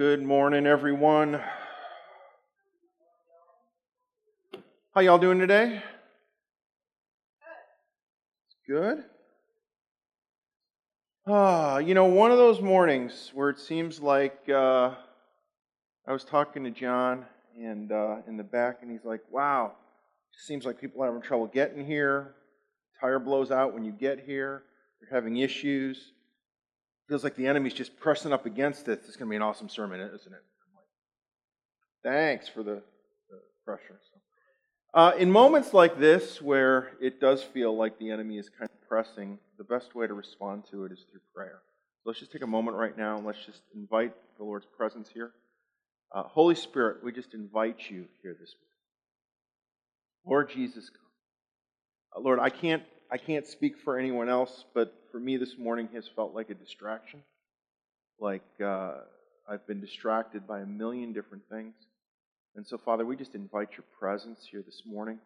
Good morning, everyone. How y'all doing today? Good. Ah, you know, one of those mornings where it seems like uh, I was talking to John and uh, in the back, and he's like, "Wow, it seems like people are having trouble getting here. Tire blows out when you get here. You're having issues. Feels like the enemy's just pressing up against it. It's going to be an awesome sermon, isn't it?" Thanks for the, the pressure. Uh, in moments like this, where it does feel like the enemy is kind of pressing, the best way to respond to it is through prayer. So let's just take a moment right now and let's just invite the Lord's presence here. Uh, Holy Spirit, we just invite you here this morning. Lord Jesus, come. Uh, Lord, I can't, I can't speak for anyone else, but for me this morning has felt like a distraction. Like uh, I've been distracted by a million different things. And so, Father, we just invite your presence here this morning.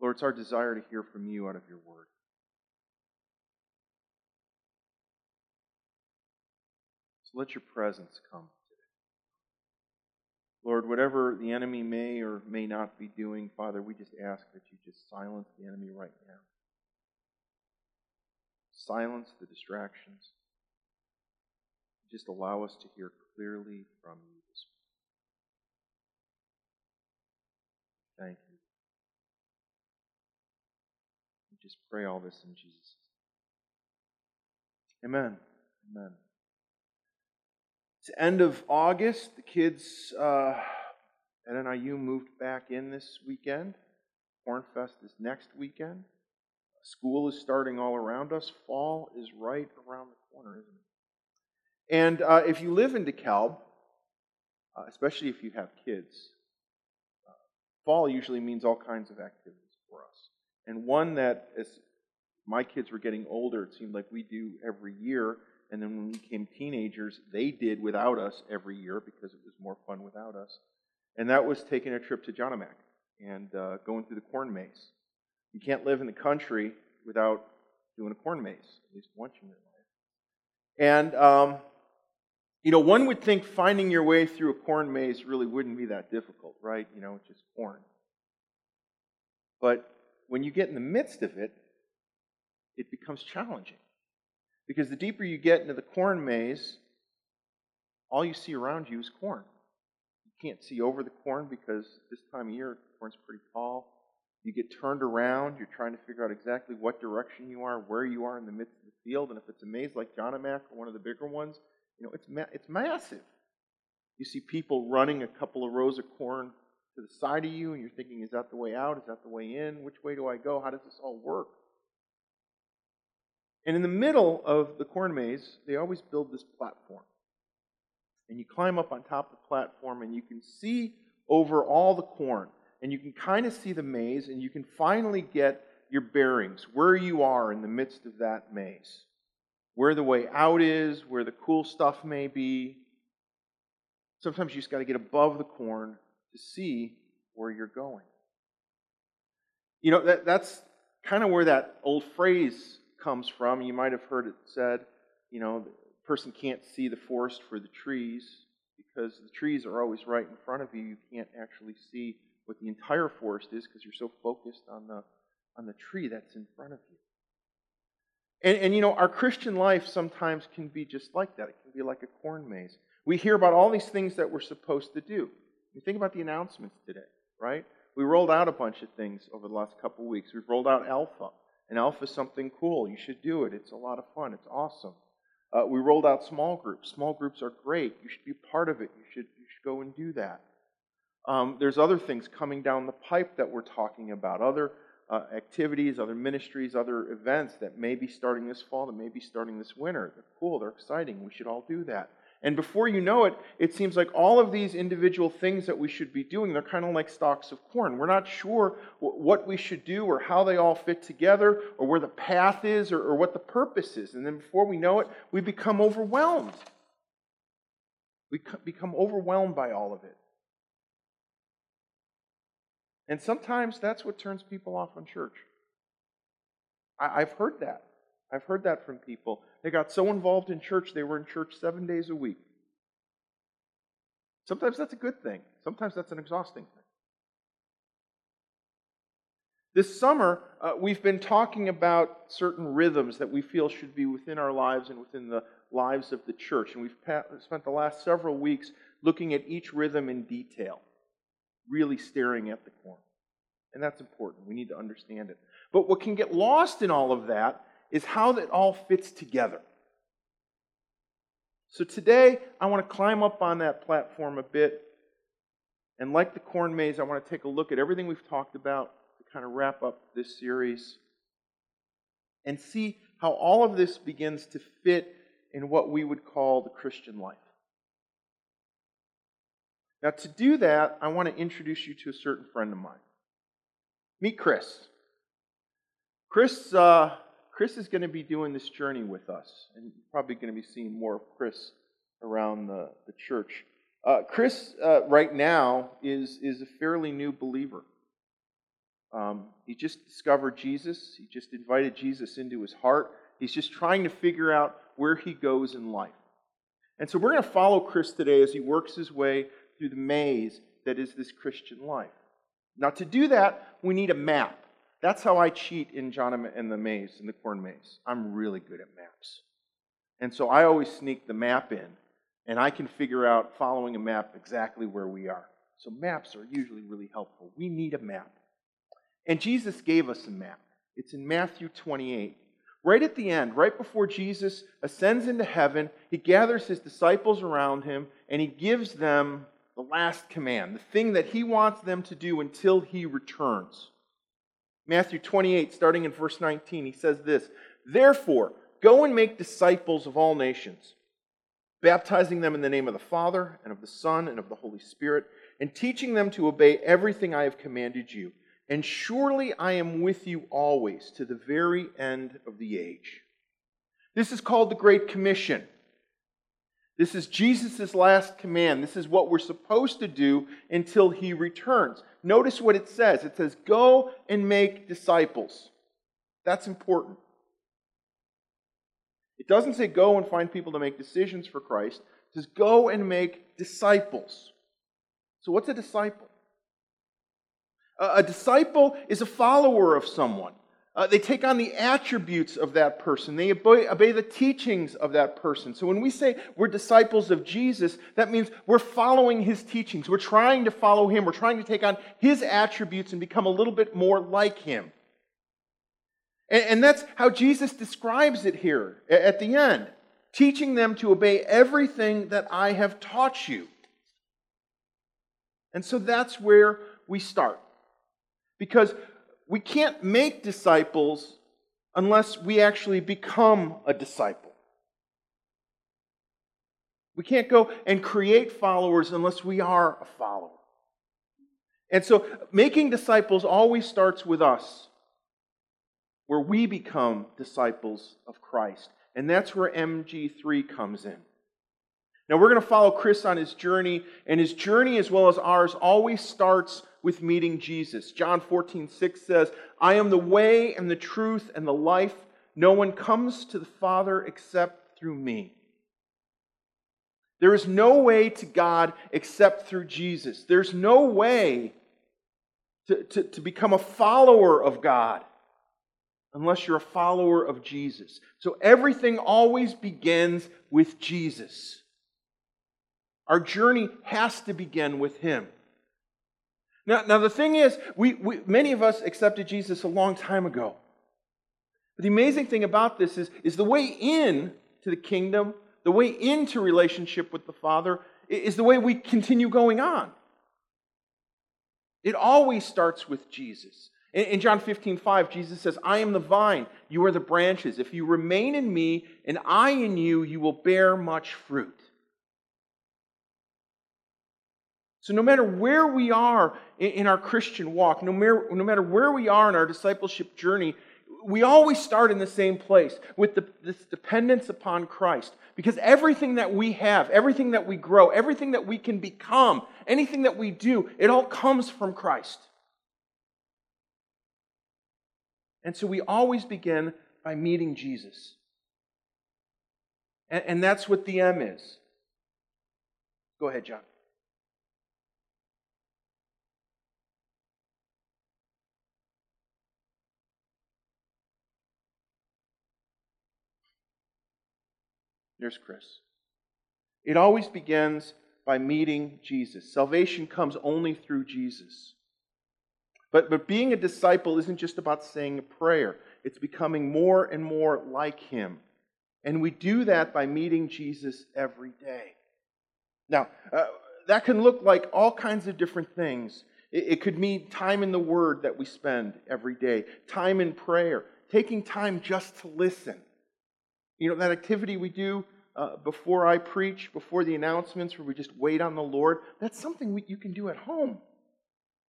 Lord, it's our desire to hear from you out of your word. So let your presence come. Lord, whatever the enemy may or may not be doing, Father, we just ask that you just silence the enemy right now. Silence the distractions. Just allow us to hear clearly from you this morning. Thank you. We just pray all this in Jesus' name. Amen. Amen. It's end of August. The kids uh, at NIU moved back in this weekend. Cornfest is next weekend. School is starting all around us. Fall is right around the corner, isn't it? And uh, if you live in DeKalb, uh, especially if you have kids, uh, fall usually means all kinds of activities for us. And one that, as my kids were getting older, it seemed like we do every year. And then when we became teenagers, they did without us every year because it was more fun without us. And that was taking a trip to Jonamac and uh, going through the corn maze. You can't live in the country without doing a corn maze, at least once in your life. And um, you know, one would think finding your way through a corn maze really wouldn't be that difficult, right? You know, it's just corn. But when you get in the midst of it, it becomes challenging. Because the deeper you get into the corn maze, all you see around you is corn. You can't see over the corn because this time of year, corn's pretty tall. You get turned around, you're trying to figure out exactly what direction you are, where you are in the midst of the field. And if it's a maze like Jonamac or one of the bigger ones, you know, it's, ma- it's massive. You see people running a couple of rows of corn to the side of you, and you're thinking, is that the way out? Is that the way in? Which way do I go? How does this all work? And in the middle of the corn maze, they always build this platform. And you climb up on top of the platform, and you can see over all the corn. And you can kind of see the maze, and you can finally get your bearings, where you are in the midst of that maze where the way out is, where the cool stuff may be. Sometimes you just got to get above the corn to see where you're going. You know, that, that's kind of where that old phrase comes from. You might have heard it said, you know, the person can't see the forest for the trees because the trees are always right in front of you. You can't actually see what the entire forest is because you're so focused on the, on the tree that's in front of you. And, and, you know, our Christian life sometimes can be just like that. It can be like a corn maze. We hear about all these things that we're supposed to do. You think about the announcements today, right? We rolled out a bunch of things over the last couple of weeks. We've rolled out Alpha, and Alpha is something cool. You should do it. It's a lot of fun. It's awesome. Uh, we rolled out small groups. Small groups are great. You should be part of it. You should, you should go and do that. Um, there's other things coming down the pipe that we're talking about, other uh, activities, other ministries, other events that may be starting this fall, that may be starting this winter. They're cool, they're exciting. We should all do that. And before you know it, it seems like all of these individual things that we should be doing, they're kind of like stalks of corn. We're not sure what we should do or how they all fit together or where the path is or, what the purpose is. And then before we know it, we become overwhelmed. We become overwhelmed by all of it. And sometimes that's what turns people off on church. I, have heard that. I've heard that from people. They got so involved in church, they were in church seven days a week. Sometimes that's a good thing, sometimes that's an exhausting thing. This summer, uh, we've been talking about certain rhythms that we feel should be within our lives and within the lives of the church. And we've spent the last several weeks looking at each rhythm in detail, really staring at the corn. And that's important. We need to understand it. But what can get lost in all of that is how that all fits together. So today, I want to climb up on that platform a bit. And like the corn maze, I want to take a look at everything we've talked about to kind of wrap up this series and see how all of this begins to fit in what we would call the Christian life. Now, to do that, I want to introduce you to a certain friend of mine. Meet Chris. Chris, uh, Chris is going to be doing this journey with us, and probably going to be seeing more of Chris around the, the church. Uh, Chris, uh, right now, is, is a fairly new believer. Um, he just discovered Jesus. He just invited Jesus into his heart. He's just trying to figure out where he goes in life. And so we're going to follow Chris today as he works his way through the maze that is this Christian life. Now, to do that, we need a map. That's how I cheat in John and the maze, in the corn maze. I'm really good at maps. And so I always sneak the map in, and I can figure out, following a map, exactly where we are. So maps are usually really helpful. We need a map. And Jesus gave us a map. It's in Matthew 28. Right at the end, right before Jesus ascends into heaven, he gathers his disciples around him and he gives them the last command, the thing that he wants them to do until he returns. Matthew 28, starting in verse 19, he says this Therefore, go and make disciples of all nations, baptizing them in the name of the Father, and of the Son, and of the Holy Spirit, and teaching them to obey everything I have commanded you. And surely I am with you always to the very end of the age. This is called the Great Commission. This is Jesus' last command. This is what we're supposed to do until he returns. Notice what it says it says, Go and make disciples. That's important. It doesn't say go and find people to make decisions for Christ. It says go and make disciples. So, what's a disciple? A disciple is a follower of someone. Uh, they take on the attributes of that person. They obey, obey, the teachings of that person. So when we say we're disciples of Jesus, that means we're following his teachings. We're trying to follow him. We're trying to take on his attributes and become a little bit more like him. And, and that's how Jesus describes it here at the end teaching them to obey everything that I have taught you. And so that's where we start. Because we can't make disciples unless we actually become a disciple. We can't go and create followers unless we are a follower. And so making disciples always starts with us, where we become disciples of Christ. And that's where MG3 comes in. Now, we're going to follow Chris on his journey, and his journey, as well as ours, always starts with meeting Jesus. John 14, 6 says, I am the way and the truth and the life. No one comes to the Father except through me. There is no way to God except through Jesus. There's no way to, to, to become a follower of God unless you're a follower of Jesus. So everything always begins with Jesus. Our journey has to begin with Him. Now, now the thing is, we, we, many of us accepted Jesus a long time ago. But the amazing thing about this is, is the way in to the kingdom, the way into relationship with the Father, is the way we continue going on. It always starts with Jesus. In, in John 15, 5, Jesus says, I am the vine, you are the branches. If you remain in me and I in you, you will bear much fruit. So, no matter where we are in our Christian walk, no matter, no matter where we are in our discipleship journey, we always start in the same place with the, this dependence upon Christ. Because everything that we have, everything that we grow, everything that we can become, anything that we do, it all comes from Christ. And so we always begin by meeting Jesus. And, and that's what the M is. Go ahead, John. There's Chris. It always begins by meeting Jesus. Salvation comes only through Jesus. But, but being a disciple isn't just about saying a prayer, it's becoming more and more like Him. And we do that by meeting Jesus every day. Now, uh, that can look like all kinds of different things. It, it could mean time in the Word that we spend every day, time in prayer, taking time just to listen. You know, that activity we do uh, before I preach, before the announcements, where we just wait on the Lord, that's something we, you can do at home.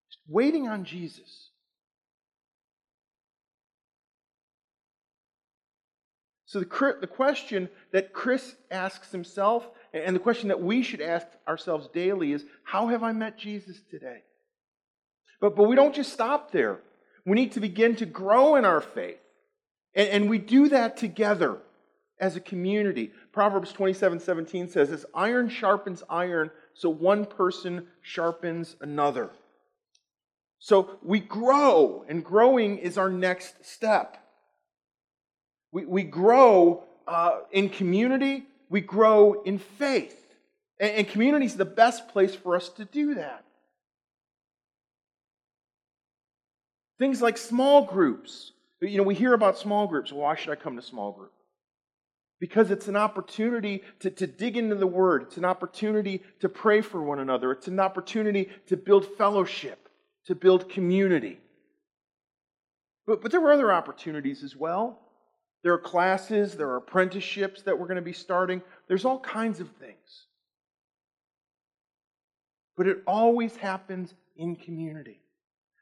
Just waiting on Jesus. So, the, the question that Chris asks himself, and the question that we should ask ourselves daily is how have I met Jesus today? But, but we don't just stop there. We need to begin to grow in our faith. And, and we do that together as a community. Proverbs 27 17 says, As iron sharpens iron, so one person sharpens another. So we grow, and growing is our next step. We, we grow uh, in community, we grow in faith. And, and community is the best place for us to do that. Things like small groups. You know, we hear about small groups. Why should I come to small group? Because it's an opportunity to, to dig into the Word. It's an opportunity to pray for one another. It's an opportunity to build fellowship, to build community. But, but there are other opportunities as well. There are classes, there are apprenticeships that we're going to be starting. There's all kinds of things. But it always happens in community.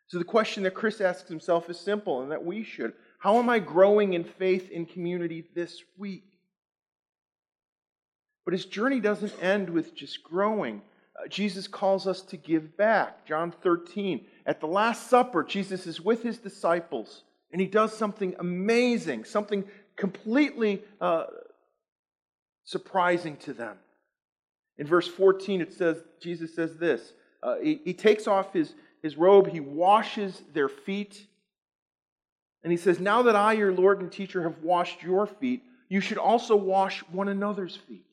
So the question that Chris asks himself is simple, and that we should. How am I growing in faith in community this week? But his journey doesn't end with just growing. Uh, Jesus calls us to give back. John 13. At the Last Supper, Jesus is with his disciples, and he does something amazing, something completely uh, surprising to them. In verse 14, it says, Jesus says this uh, he, he takes off his, his robe, he washes their feet, and he says, Now that I, your Lord and teacher, have washed your feet, you should also wash one another's feet.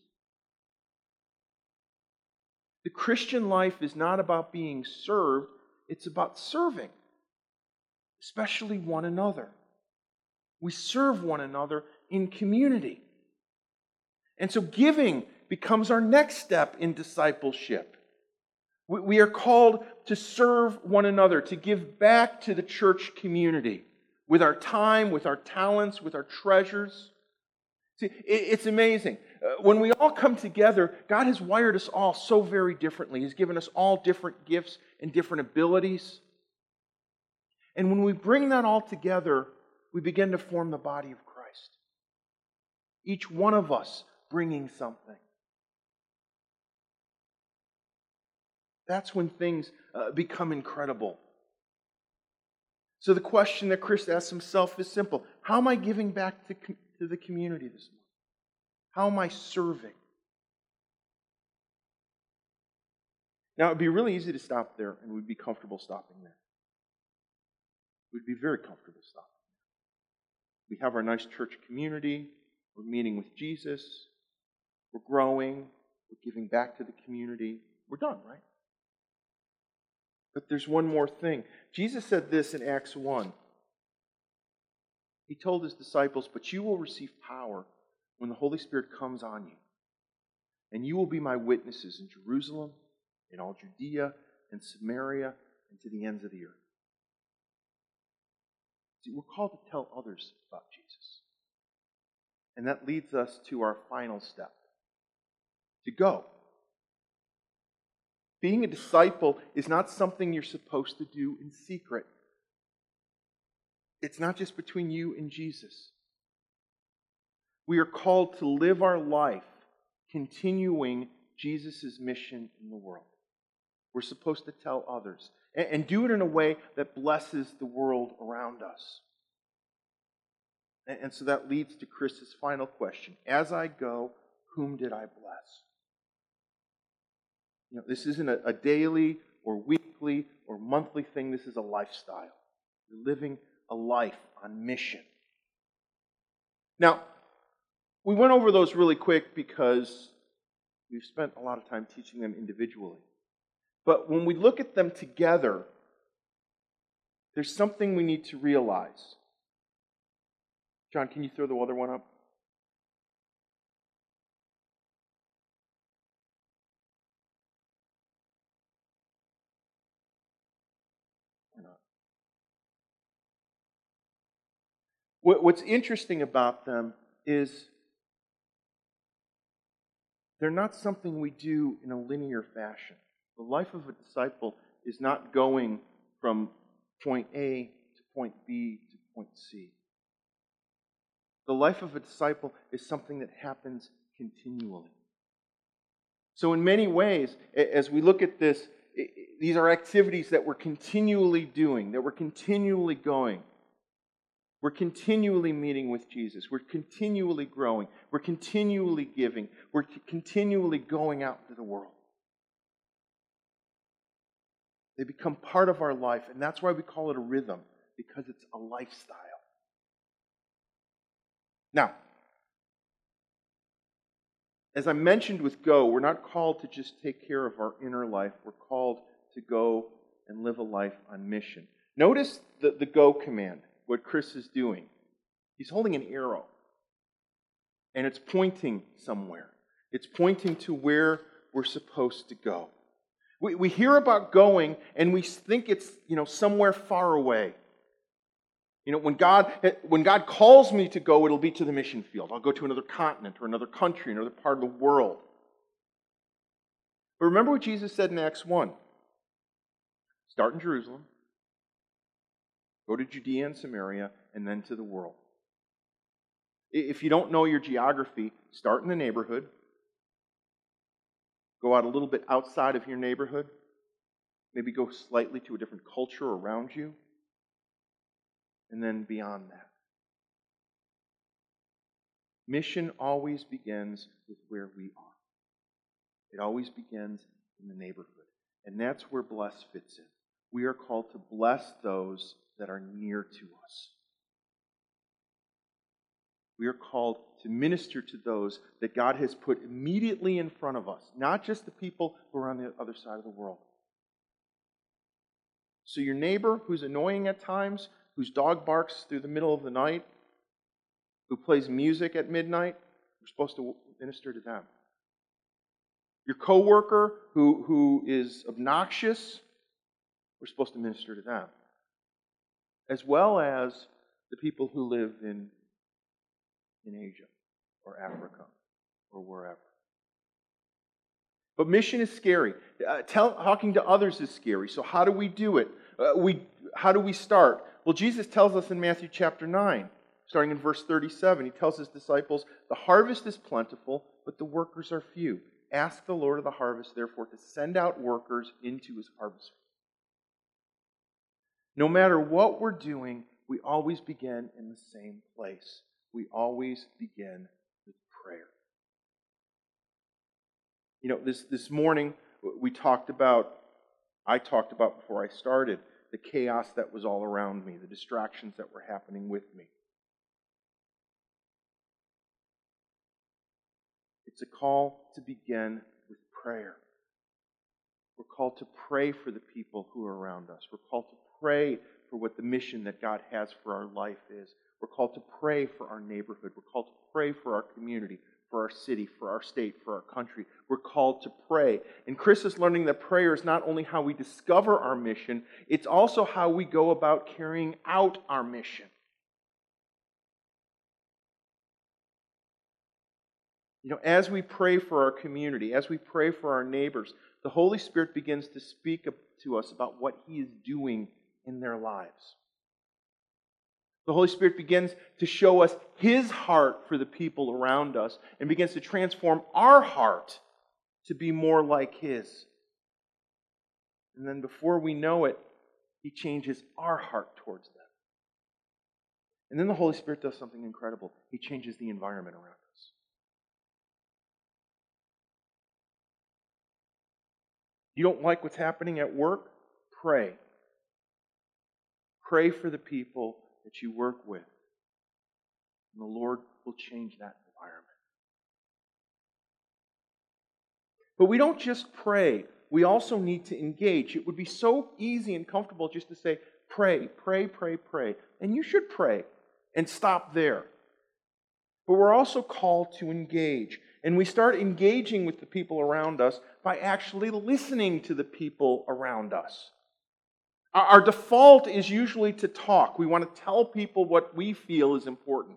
The Christian life is not about being served, it's about serving, especially one another. We serve one another in community. And so giving becomes our next step in discipleship. We are called to serve one another, to give back to the church community with our time, with our talents, with our treasures. See, it's amazing. Uh, when we all come together, God has wired us all so very differently. He's given us all different gifts and different abilities. And when we bring that all together, we begin to form the body of Christ. Each one of us bringing something. That's when things uh, become incredible. So the question that Chris asks himself is simple How am I giving back to, to the community this morning? How am I serving? Now, it would be really easy to stop there, and we'd be comfortable stopping there. We'd be very comfortable stopping there. We have our nice church community. We're meeting with Jesus. We're growing. We're giving back to the community. We're done, right? But there's one more thing. Jesus said this in Acts 1. He told his disciples, But you will receive power when the Holy Spirit comes on you. And you will be my witnesses in Jerusalem, in all Judea and Samaria, and to the ends of the earth. See, we're called to tell others about Jesus. And that leads us to our final step to go. Being a disciple is not something you're supposed to do in secret. It's not just between you and Jesus. We are called to live our life continuing Jesus' mission in the world. We're supposed to tell others and, and do it in a way that blesses the world around us. And so that leads to Chris's final question. As I go, whom did I bless? You know, this isn't a, a daily or weekly or monthly thing. This is a lifestyle. You're living a life on mission. Now, we went over those really quick because we've spent a lot of time teaching them individually. But when we look at them together, there's something we need to realize. John, can you throw the other one up? What's interesting about them is they're not something we do in a linear fashion. The life of a disciple is not going from point A to point B to point C. The life of a disciple is something that happens continually. So, in many ways, as we look at this, these are activities that we're continually doing, that we're continually going. We're continually meeting with Jesus. We're continually growing. We're continually giving. We're continually going out into the world. They become part of our life, and that's why we call it a rhythm, because it's a lifestyle. Now, as I mentioned with Go, we're not called to just take care of our inner life. We're called to go and live a life on mission. Notice the, the Go command what Chris is doing. He's holding an arrow, and it's pointing somewhere. It's pointing to where we're supposed to go. We, we hear about going, and we think it's you know somewhere far away. You know, when God, when God calls me to go, it'll be to the mission field. I'll go to another continent or another country, another part of the world. But remember what Jesus said in Acts 1 start in Jerusalem, Go to Judea and Samaria, and then to the world. If you don't know your geography, start in the neighborhood. Go out a little bit outside of your neighborhood. Maybe go slightly to a different culture around you. And then beyond that. Mission always begins with where we are. It always begins in the neighborhood. And that's where bless fits in. We are called to bless those that are near to us. We are called to minister to those that God has put immediately in front of us, not just the people who are on the other side of the world. So, your neighbor who's annoying at times, whose dog barks through the middle of the night, who plays music at midnight, we're supposed to minister to them. Your coworker who, who is obnoxious, we're supposed to minister to them as well as the people who live in, in Asia or Africa or wherever. But mission is scary. Uh, tell, talking to others is scary. So, how do we do it? Uh, we, how do we start? Well, Jesus tells us in Matthew chapter 9, starting in verse 37, he tells his disciples, The harvest is plentiful, but the workers are few. Ask the Lord of the harvest, therefore, to send out workers into his harvest no matter what we're doing, we always begin in the same place. We always begin with prayer. You know, this, this morning we talked about, I talked about before I started, the chaos that was all around me, the distractions that were happening with me. It's a call to begin with prayer. We're called to pray for the people who are around us. We're called to pray for what the mission that God has for our life is. We're called to pray for our neighborhood. We're called to pray for our community, for our city, for our state, for our country. We're called to pray. And Chris is learning that prayer is not only how we discover our mission, it's also how we go about carrying out our mission. You know, as we pray for our community, as we pray for our neighbors, the Holy Spirit begins to speak to us about what He is doing in their lives. The Holy Spirit begins to show us His heart for the people around us and begins to transform our heart to be more like His. And then before we know it, He changes our heart towards them. And then the Holy Spirit does something incredible. He changes the environment around us. You don't like what's happening at work? Pray. Pray for the people that you work with. And the Lord will change that environment. But we don't just pray, we also need to engage. It would be so easy and comfortable just to say, pray, pray, pray, pray. And you should pray and stop there. But we're also called to engage. And we start engaging with the people around us by actually listening to the people around us. Our default is usually to talk. We want to tell people what we feel is important.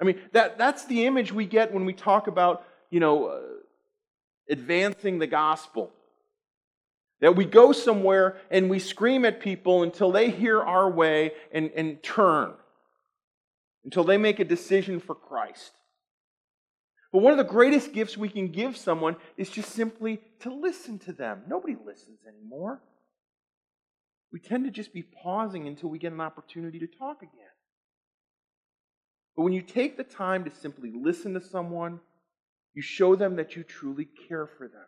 I mean, that, that's the image we get when we talk about, you know, uh, advancing the gospel. That we go somewhere and we scream at people until they hear our way and, and turn, until they make a decision for Christ. But one of the greatest gifts we can give someone is just simply to listen to them. Nobody listens anymore. We tend to just be pausing until we get an opportunity to talk again. But when you take the time to simply listen to someone, you show them that you truly care for them.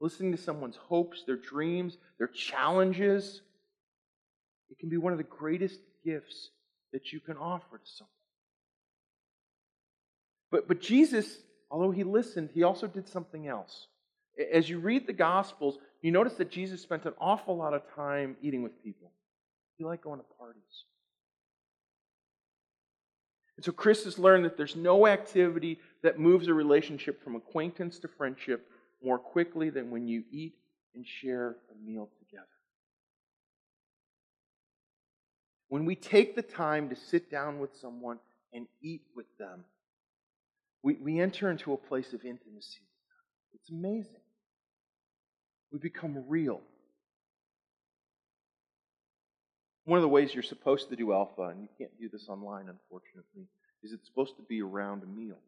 Listening to someone's hopes, their dreams, their challenges, it can be one of the greatest gifts that you can offer to someone. But, but Jesus, although he listened, he also did something else. As you read the Gospels, you notice that Jesus spent an awful lot of time eating with people. He liked going to parties. And so Chris has learned that there's no activity that moves a relationship from acquaintance to friendship more quickly than when you eat and share a meal together. When we take the time to sit down with someone and eat with them, we, we enter into a place of intimacy. It's amazing. We become real. One of the ways you're supposed to do alpha, and you can't do this online, unfortunately, is it's supposed to be around a meal.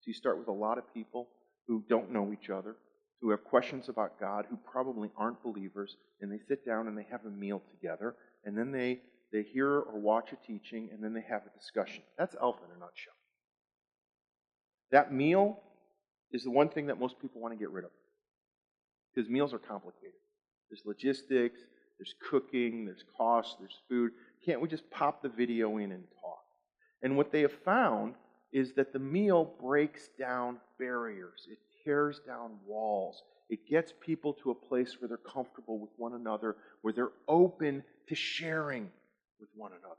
So you start with a lot of people who don't know each other, who have questions about God, who probably aren't believers, and they sit down and they have a meal together, and then they, they hear or watch a teaching, and then they have a discussion. That's alpha in a nutshell. That meal is the one thing that most people want to get rid of because meals are complicated. There's logistics, there's cooking, there's cost, there's food. Can't we just pop the video in and talk? And what they have found is that the meal breaks down barriers, it tears down walls. It gets people to a place where they're comfortable with one another, where they're open to sharing with one another.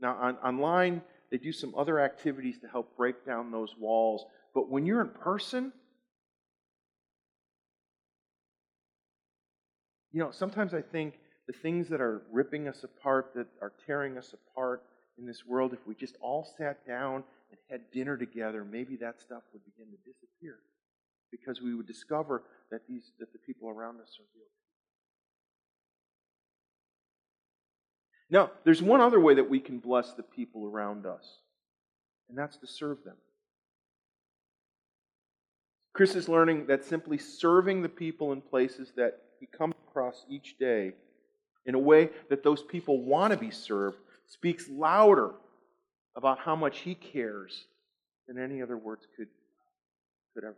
Now, on, online, they do some other activities to help break down those walls. But when you're in person, You know, sometimes I think the things that are ripping us apart, that are tearing us apart in this world, if we just all sat down and had dinner together, maybe that stuff would begin to disappear. Because we would discover that these that the people around us are real. Now, there's one other way that we can bless the people around us, and that's to serve them. Chris is learning that simply serving the people in places that he comes across each day in a way that those people want to be served speaks louder about how much he cares than any other words could, could ever.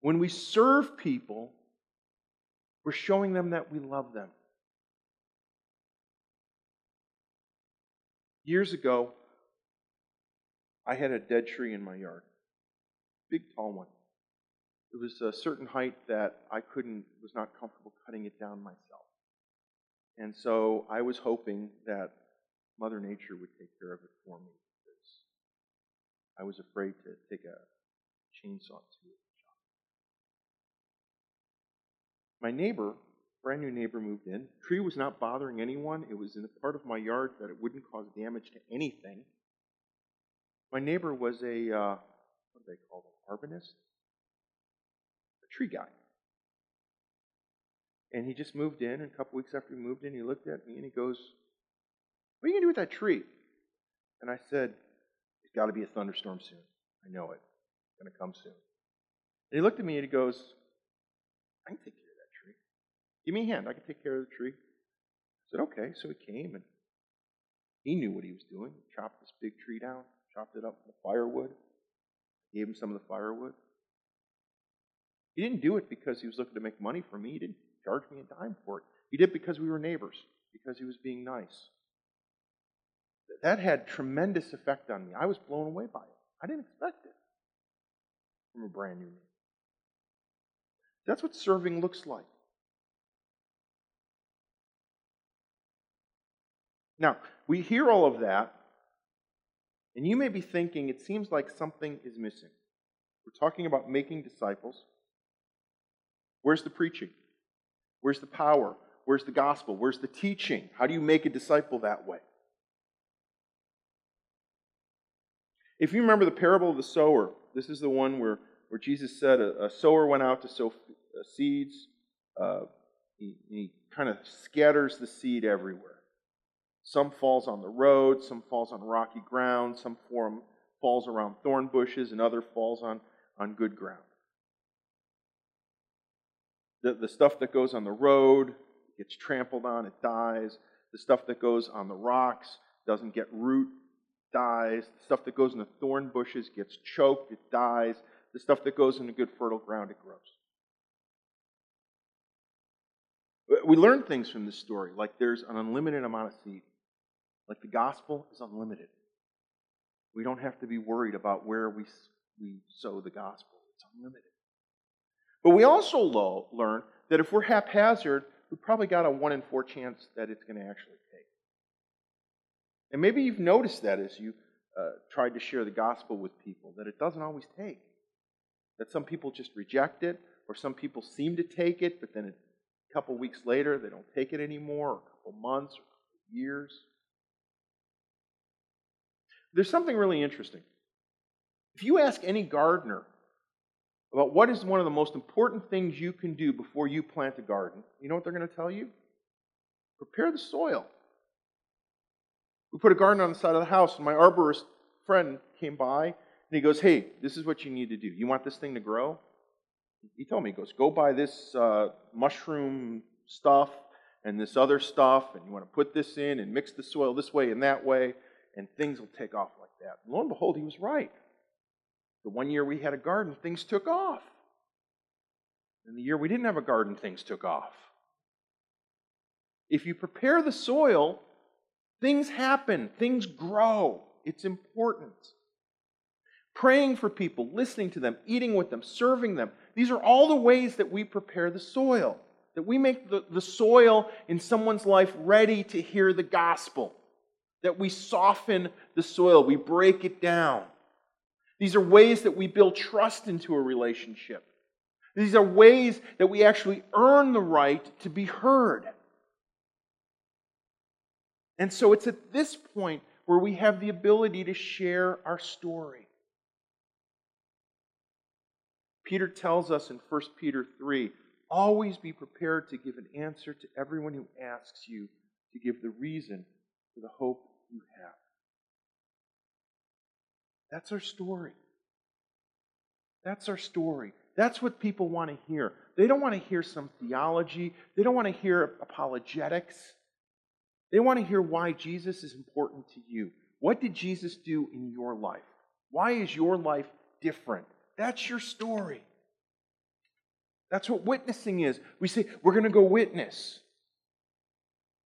When we serve people, we're showing them that we love them. Years ago, I had a dead tree in my yard, big tall one. It was a certain height that I couldn't, was not comfortable cutting it down myself. And so I was hoping that Mother Nature would take care of it for me because I was afraid to take a chainsaw to it. My neighbor, brand new neighbor, moved in. Tree was not bothering anyone. It was in a part of my yard that it wouldn't cause damage to anything. My neighbor was a, uh, what do they call them, arborist? Tree guy. And he just moved in, and a couple weeks after he moved in, he looked at me and he goes, What are you going to do with that tree? And I said, It's got to be a thunderstorm soon. I know it. It's going to come soon. And he looked at me and he goes, I can take care of that tree. Give me a hand. I can take care of the tree. I said, Okay. So he came and he knew what he was doing. He chopped this big tree down, chopped it up with firewood, gave him some of the firewood. He didn't do it because he was looking to make money for me. He didn't charge me a dime for it. He did it because we were neighbors, because he was being nice. That had tremendous effect on me. I was blown away by it. I didn't expect it from a brand new me. That's what serving looks like. Now, we hear all of that, and you may be thinking it seems like something is missing. We're talking about making disciples. Where's the preaching? Where's the power? Where's the gospel? Where's the teaching? How do you make a disciple that way? If you remember the parable of the sower, this is the one where, where Jesus said a, a sower went out to sow uh, seeds. Uh, he, he kind of scatters the seed everywhere. Some falls on the road, some falls on rocky ground, some form, falls around thorn bushes, and other falls on, on good ground. The, the stuff that goes on the road gets trampled on, it dies. The stuff that goes on the rocks doesn't get root, dies. The stuff that goes in the thorn bushes gets choked, it dies. The stuff that goes into good fertile ground, it grows. We learn things from this story, like there's an unlimited amount of seed. Like the gospel is unlimited. We don't have to be worried about where we, we sow the gospel, it's unlimited. But we also lo- learn that if we're haphazard, we probably got a one in four chance that it's going to actually take. And maybe you've noticed that as you uh, tried to share the gospel with people, that it doesn't always take. That some people just reject it, or some people seem to take it, but then a couple weeks later they don't take it anymore, or a couple months, or couple years. There's something really interesting. If you ask any gardener about what is one of the most important things you can do before you plant a garden, you know what they're going to tell you? Prepare the soil. We put a garden on the side of the house, and my arborist friend came by, and he goes, Hey, this is what you need to do. You want this thing to grow? He told me, he goes, Go buy this uh, mushroom stuff and this other stuff, and you want to put this in and mix the soil this way and that way and things will take off like that. lo and behold, he was right. The one year we had a garden, things took off. And the year we didn't have a garden, things took off. If you prepare the soil, things happen, things grow. It's important. Praying for people, listening to them, eating with them, serving them. These are all the ways that we prepare the soil, that we make the, the soil in someone's life ready to hear the gospel that we soften the soil, we break it down. These are ways that we build trust into a relationship. These are ways that we actually earn the right to be heard. And so it's at this point where we have the ability to share our story. Peter tells us in 1 Peter 3 always be prepared to give an answer to everyone who asks you to give the reason for the hope you have. That's our story. That's our story. That's what people want to hear. They don't want to hear some theology, they don't want to hear apologetics. They want to hear why Jesus is important to you. What did Jesus do in your life? Why is your life different? That's your story. That's what witnessing is. We say, we're going to go witness.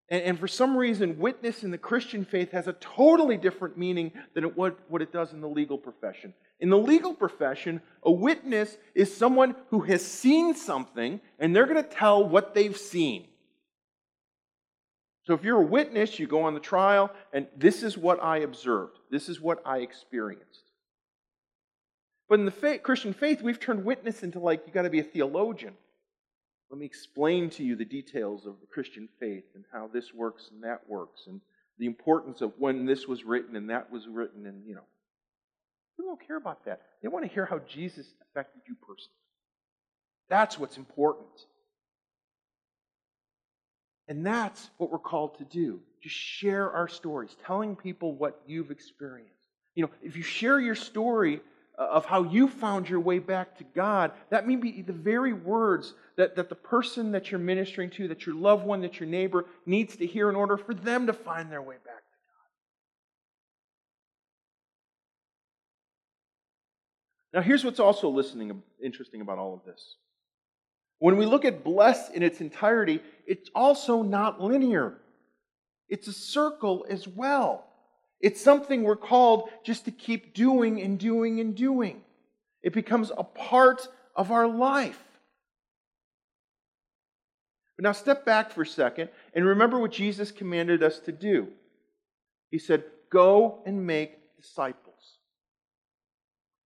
And, and, for some reason, witness in the Christian faith has a totally different meaning than it, what, what it does in the legal profession. In the legal profession, a witness is someone who has seen something and they're going to tell what they've seen. So if you're a witness, you go on the trial, and this is what I observed, this is what I experienced. But in the faith, Christian faith, we've turned witness into like you got to be a theologian. Let me explain to you the details of the Christian faith and how this works and that works and the importance of when this was written and that was written and, you know. People don't care about that. They want to hear how Jesus affected you personally. That's what's important. And that's what we're called to do. Just share our stories, telling people what you've experienced. You know, if you share your story Uh, of how you found your way back to God, that may be the very words that, that the person that you're ministering to, that your loved one, that your neighbor needs to hear in order for them to find their way back to God. Now, here's what's also listening, interesting about all of this. When we look at bless in its entirety, it's also not linear. It's a circle as well. It's something we're called just to keep doing and doing and doing. It becomes a part of our life. But now step back for a second and remember what Jesus commanded us to do. He said, Go and make disciples.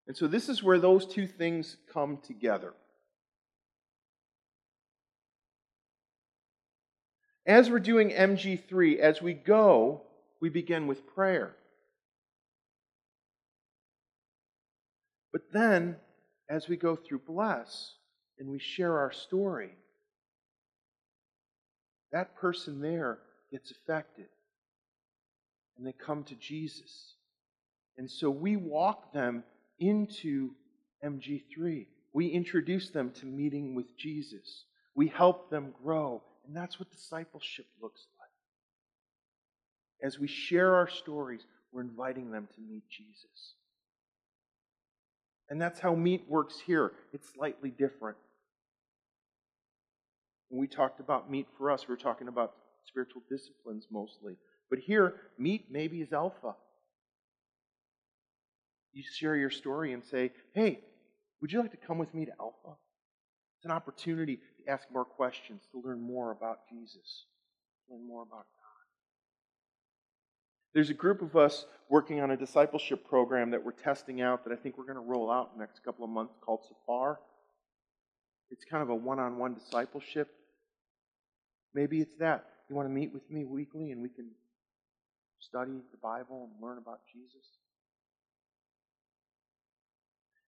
And so this is where those two things come together. As we're doing MG3, as we go, we begin with prayer. But then, as we go through Bless and we share our story, that person there gets affected and they come to Jesus. And so we walk them into MG3. We introduce them to meeting with Jesus. We help them grow. And that's what discipleship looks like. As we share our stories, we're inviting them to meet Jesus. And that's how meet works here. It's slightly different. When we talked about meet for us, we're talking about spiritual disciplines mostly. But here, meet maybe is alpha. You share your story and say, hey, would you like to come with me to Alpha? It's an opportunity to ask more questions, to learn more about Jesus, learn more about there's a group of us working on a discipleship program that we're testing out that I think we're going to roll out in the next couple of months called Safar. It's kind of a one on one discipleship. Maybe it's that. You want to meet with me weekly and we can study the Bible and learn about Jesus?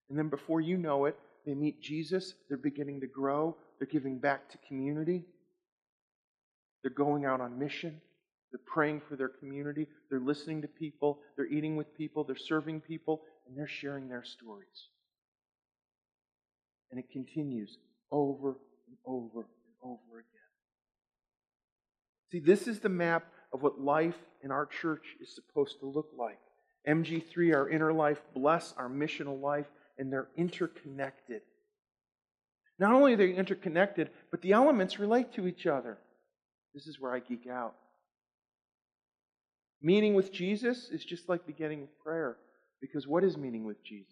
And then before you know it, they meet Jesus, they're beginning to grow, they're giving back to community, they're going out on mission. They're praying for their community. They're listening to people. They're eating with people. They're serving people. And they're sharing their stories. And it continues over and over and over again. See, this is the map of what life in our church is supposed to look like. MG3, our inner life, bless our missional life, and they're interconnected. Not only are they interconnected, but the elements relate to each other. This is where I geek out. Meeting with Jesus is just like beginning with prayer. Because what is meaning with Jesus?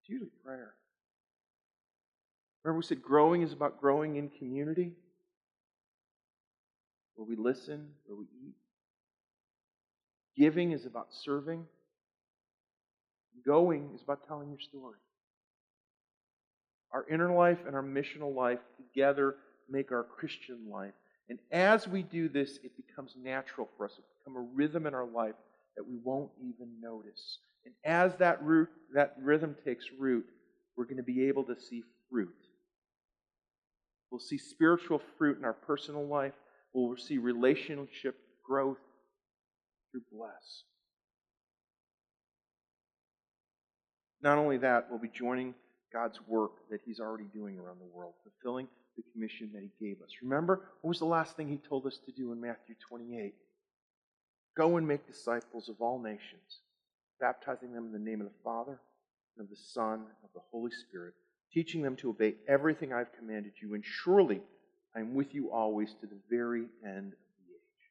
It's usually prayer. Remember, we said growing is about growing in community, where we listen, where we eat. Giving is about serving. Going is about telling your story. Our inner life and our missional life together make our Christian life. And as we do this, it becomes natural for us. It becomes a rhythm in our life that we won't even notice. And as that root, that rhythm takes root, we're going to be able to see fruit. We'll see spiritual fruit in our personal life. We'll see relationship growth through bless. Not only that, we'll be joining God's work that He's already doing around the world, fulfilling the commission that he gave us. Remember, what was the last thing he told us to do in Matthew 28? Go and make disciples of all nations, baptizing them in the name of the Father, and of the Son, and of the Holy Spirit, teaching them to obey everything I've commanded you, and surely I am with you always to the very end of the age.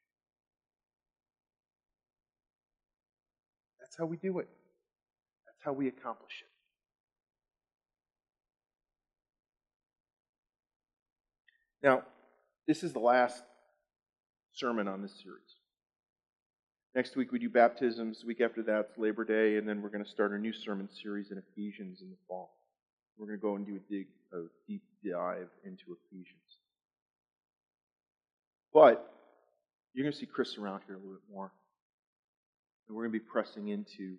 That's how we do it. That's how we accomplish it. Now, this is the last sermon on this series. Next week we do baptisms. The week after that's Labor Day, and then we're going to start a new sermon series in Ephesians in the fall. We're going to go and do a, dig, a deep dive into Ephesians. But you're going to see Chris around here a little bit more. And we're going to be pressing into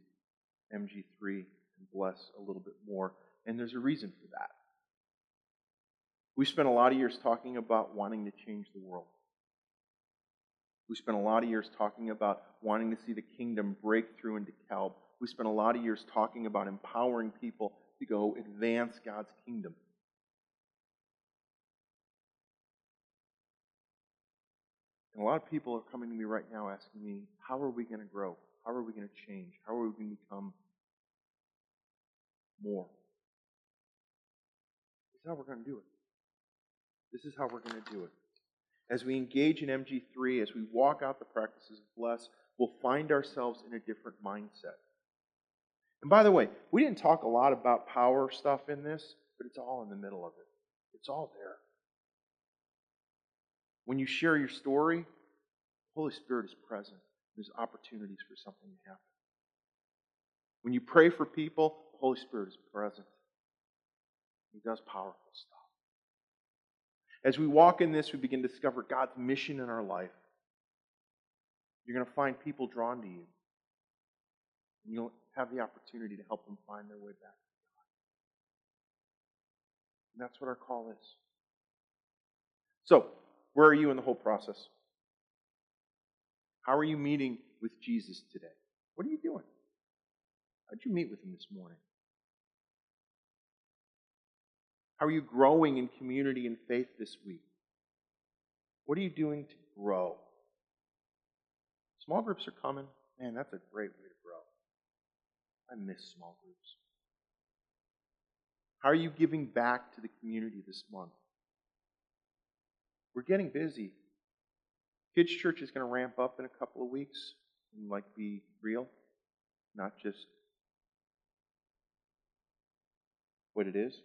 MG3 and Bless a little bit more. And there's a reason for that. We spent a lot of years talking about wanting to change the world. We spent a lot of years talking about wanting to see the kingdom break through into DeKalb. We spent a lot of years talking about empowering people to go advance God's kingdom. And a lot of people are coming to me right now asking me, how are we going to grow? How are we going to change? How are we going to become more? This is how we're going to do it. This is how we're going to do it. As we engage in MG3, as we walk out the practices of bless, we'll find ourselves in a different mindset. And by the way, we didn't talk a lot about power stuff in this, but it's all in the middle of it. It's all there. When you share your story, the Holy Spirit is present. There's opportunities for something to happen. When you pray for people, the Holy Spirit is present. He does powerful stuff. As we walk in this, we begin to discover God's mission in our life. You're going to find people drawn to you. And you'll have the opportunity to help them find their way back to God. And that's what our call is. So, where are you in the whole process? How are you meeting with Jesus today? What are you doing? How'd you meet with him this morning? How are you growing in community and faith this week? What are you doing to grow? Small groups are coming. Man, that's a great way to grow. I miss small groups. How are you giving back to the community this month? We're getting busy. Kids Church is going to ramp up in a couple of weeks and like be real, not just what it is.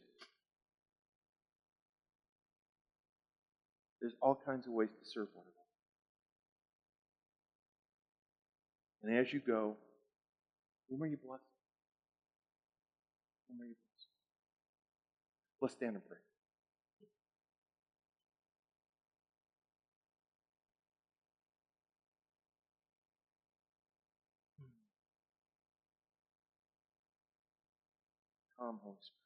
There's all kinds of ways to serve one another. And as you go, whom are you blessing? Whom are you blessing? Let's stand and pray. Hmm. Come, Holy Spirit.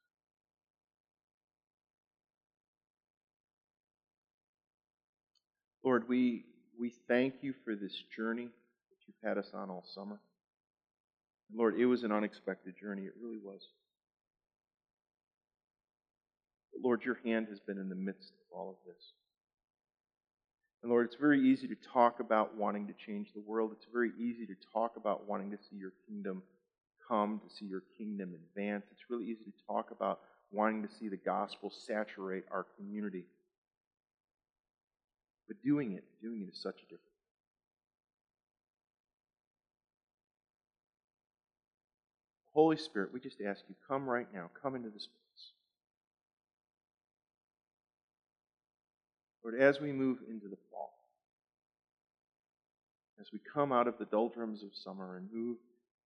Lord, we, we thank you for this journey that you've had us on all summer. Lord, it was an unexpected journey. It really was. But Lord, your hand has been in the midst of all of this. And Lord, it's very easy to talk about wanting to change the world. It's very easy to talk about wanting to see your kingdom come, to see your kingdom advance. It's really easy to talk about wanting to see the gospel saturate our community. But doing it, doing it is such a difference. Holy Spirit, we just ask you, come right now, come into this place. Lord, as we move into the fall, as we come out of the doldrums of summer and move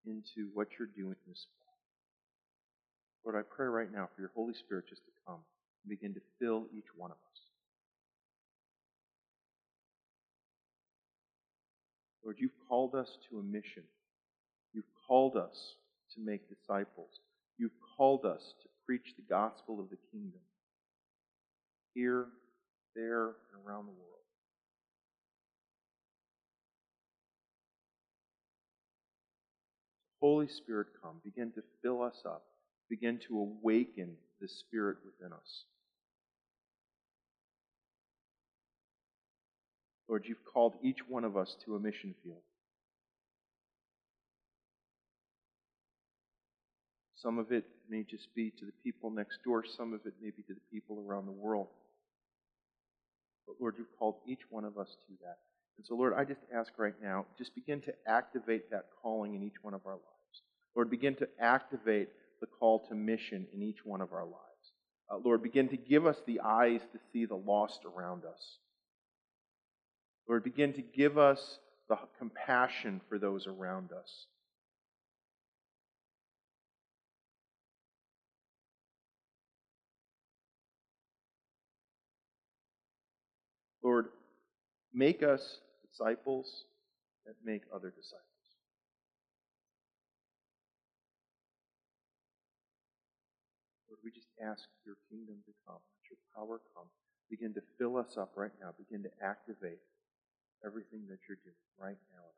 into what you're doing this fall, Lord, I pray right now for your Holy Spirit just to come and begin to fill each one of us. Lord, you've called us to a mission. You've called us to make disciples. You've called us to preach the gospel of the kingdom here, there, and around the world. Holy Spirit, come. Begin to fill us up. Begin to awaken the Spirit within us. Lord, you've called each one of us to a mission field. Some of it may just be to the people next door, some of it may be to the people around the world. But Lord, you've called each one of us to that. And so, Lord, I just ask right now, just begin to activate that calling in each one of our lives. Lord, begin to activate the call to mission in each one of our lives. Uh, Lord, begin to give us the eyes to see the lost around us. Lord, begin to give us the compassion for those around us. Lord, make us disciples that make other disciples. Lord, we just ask your kingdom to come, let your power come. Begin to fill us up right now. Begin to activate everything that you're doing right now.